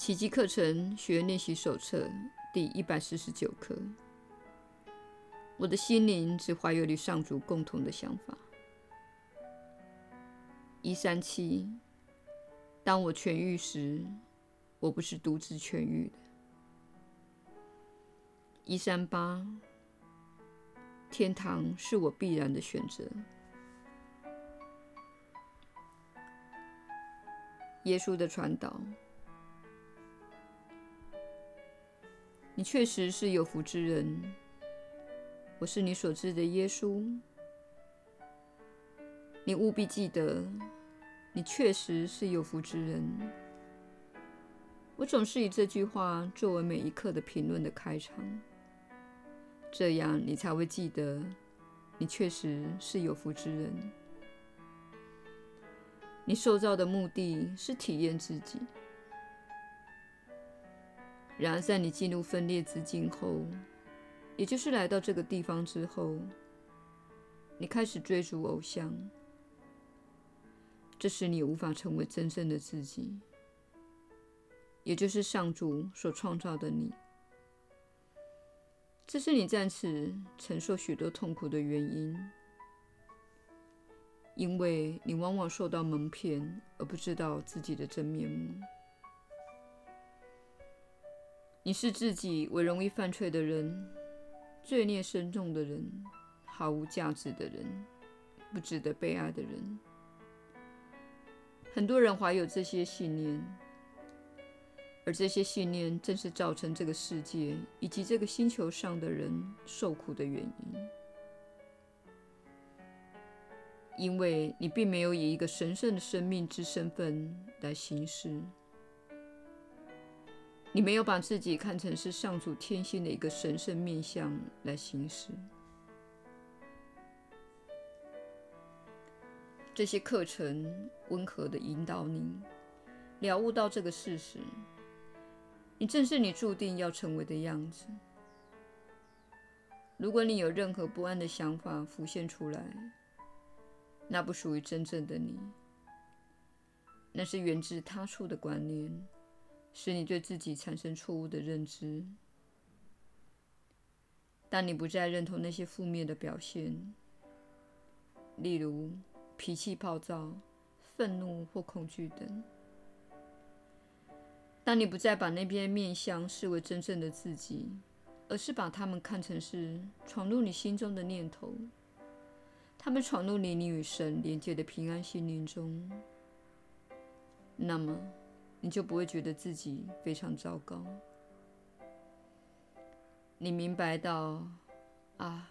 奇迹课程学练习手册第一百四十九课。我的心灵只怀有与上主共同的想法。一三七，当我痊愈时，我不是独自痊愈的。一三八，天堂是我必然的选择。耶稣的传导。你确实是有福之人。我是你所知的耶稣。你务必记得，你确实是有福之人。我总是以这句话作为每一课的评论的开场，这样你才会记得，你确实是有福之人。你受造的目的是体验自己。然而，在你进入分裂之境后，也就是来到这个地方之后，你开始追逐偶像，这使你无法成为真正的自己，也就是上主所创造的你。这是你在此承受许多痛苦的原因，因为你往往受到蒙骗，而不知道自己的真面目。你视自己为容易犯罪的人、罪孽深重的人、毫无价值的人、不值得被爱的人。很多人怀有这些信念，而这些信念正是造成这个世界以及这个星球上的人受苦的原因。因为你并没有以一个神圣的生命之身份来行事。你没有把自己看成是上主天性的一个神圣面相来行事。这些课程温和地引导你了悟到这个事实：你正是你注定要成为的样子。如果你有任何不安的想法浮现出来，那不属于真正的你，那是源自他处的观念。使你对自己产生错误的认知。当你不再认同那些负面的表现，例如脾气暴躁、愤怒或恐惧等；当你不再把那边面相视为真正的自己，而是把它们看成是闯入你心中的念头，它们闯入你你与神连接的平安心灵中，那么，你就不会觉得自己非常糟糕。你明白到，啊，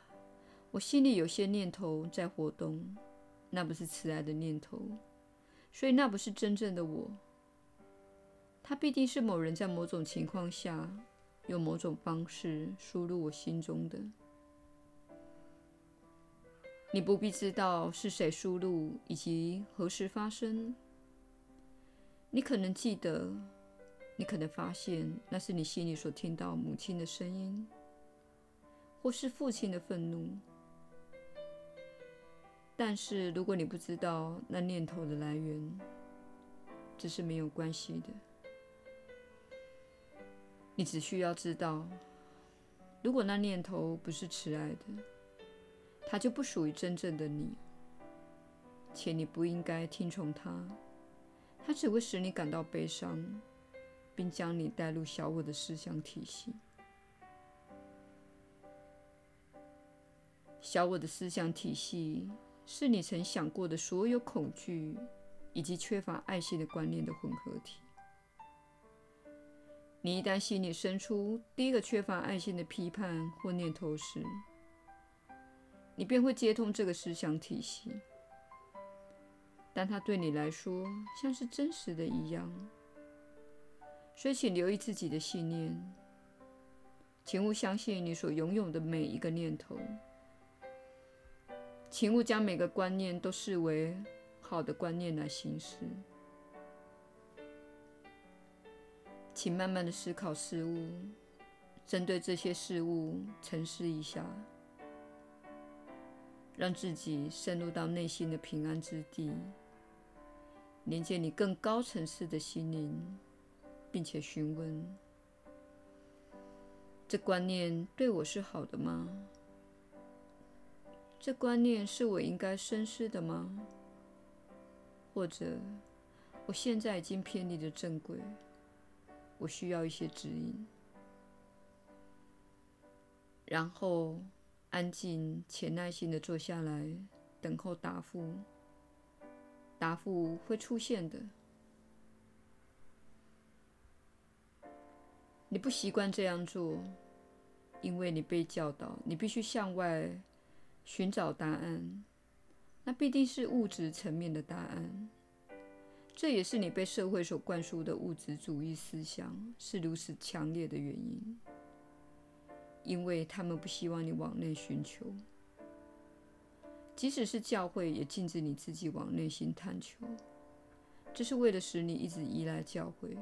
我心里有些念头在活动，那不是慈爱的念头，所以那不是真正的我。它必定是某人在某种情况下，用某种方式输入我心中的。你不必知道是谁输入以及何时发生。你可能记得，你可能发现那是你心里所听到母亲的声音，或是父亲的愤怒。但是，如果你不知道那念头的来源，这是没有关系的。你只需要知道，如果那念头不是慈爱的，它就不属于真正的你，且你不应该听从它。它只会使你感到悲伤，并将你带入小我的思想体系。小我的思想体系是你曾想过的所有恐惧以及缺乏爱心的观念的混合体。你一旦心里生出第一个缺乏爱心的批判或念头时，你便会接通这个思想体系。但它对你来说像是真实的一样，所以请留意自己的信念，请勿相信你所拥有的每一个念头，请勿将每个观念都视为好的观念来行事。请慢慢的思考事物，针对这些事物沉思一下，让自己深入到内心的平安之地。连接你更高层次的心灵，并且询问：这观念对我是好的吗？这观念是我应该深思的吗？或者，我现在已经偏离了正轨，我需要一些指引。然后，安静且耐心地坐下来，等候答复。答复会出现的。你不习惯这样做，因为你被教导，你必须向外寻找答案。那必定是物质层面的答案，这也是你被社会所灌输的物质主义思想是如此强烈的原因，因为他们不希望你往内寻求，即使是教会也禁止你自己往内心探求，这是为了使你一直依赖教会，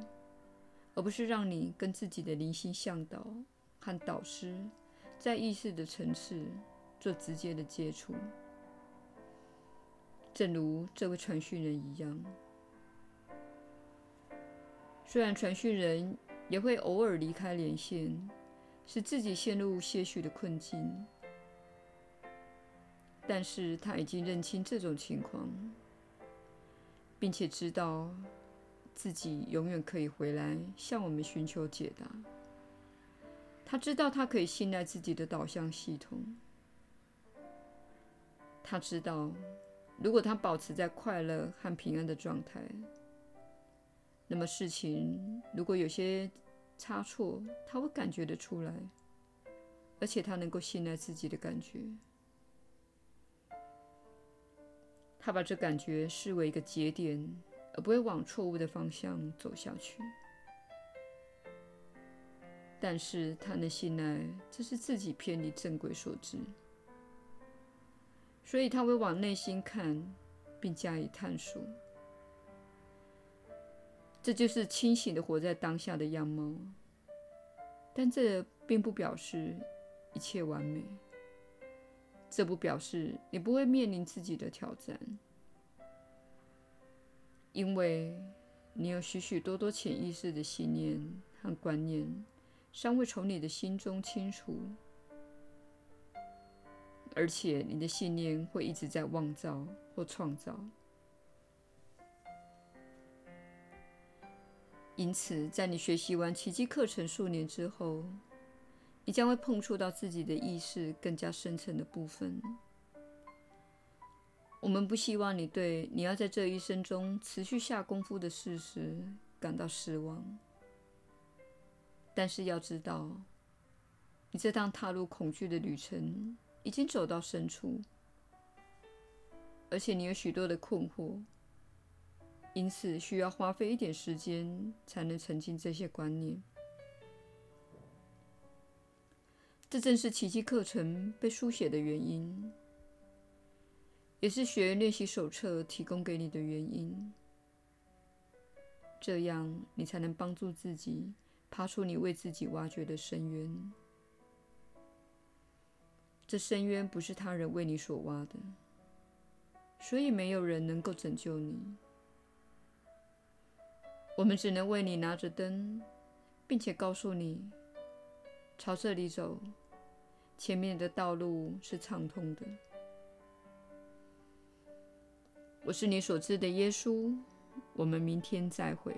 而不是让你跟自己的灵性向导和导师在意识的层次做直接的接触。正如这位传讯人一样，虽然传讯人也会偶尔离开连线，使自己陷入些许的困境，但是他已经认清这种情况，并且知道自己永远可以回来向我们寻求解答。他知道他可以信赖自己的导向系统，他知道。如果他保持在快乐和平安的状态，那么事情如果有些差错，他会感觉得出来，而且他能够信赖自己的感觉。他把这感觉视为一个节点，而不会往错误的方向走下去。但是他能信赖这是自己偏离正轨所致。所以他会往内心看，并加以探索。这就是清醒的活在当下的样貌。但这并不表示一切完美。这不表示你不会面临自己的挑战，因为你有许许多多潜意识的信念和观念，尚未从你的心中清除。而且你的信念会一直在妄造或创造，因此，在你学习完奇迹课程数年之后，你将会碰触到自己的意识更加深层的部分。我们不希望你对你要在这一生中持续下功夫的事实感到失望，但是要知道，你这趟踏入恐惧的旅程。已经走到深处，而且你有许多的困惑，因此需要花费一点时间才能澄清这些观念。这正是奇迹课程被书写的原因，也是学练习手册提供给你的原因。这样你才能帮助自己爬出你为自己挖掘的深渊。这深渊不是他人为你所挖的，所以没有人能够拯救你。我们只能为你拿着灯，并且告诉你，朝这里走，前面的道路是畅通的。我是你所知的耶稣。我们明天再会。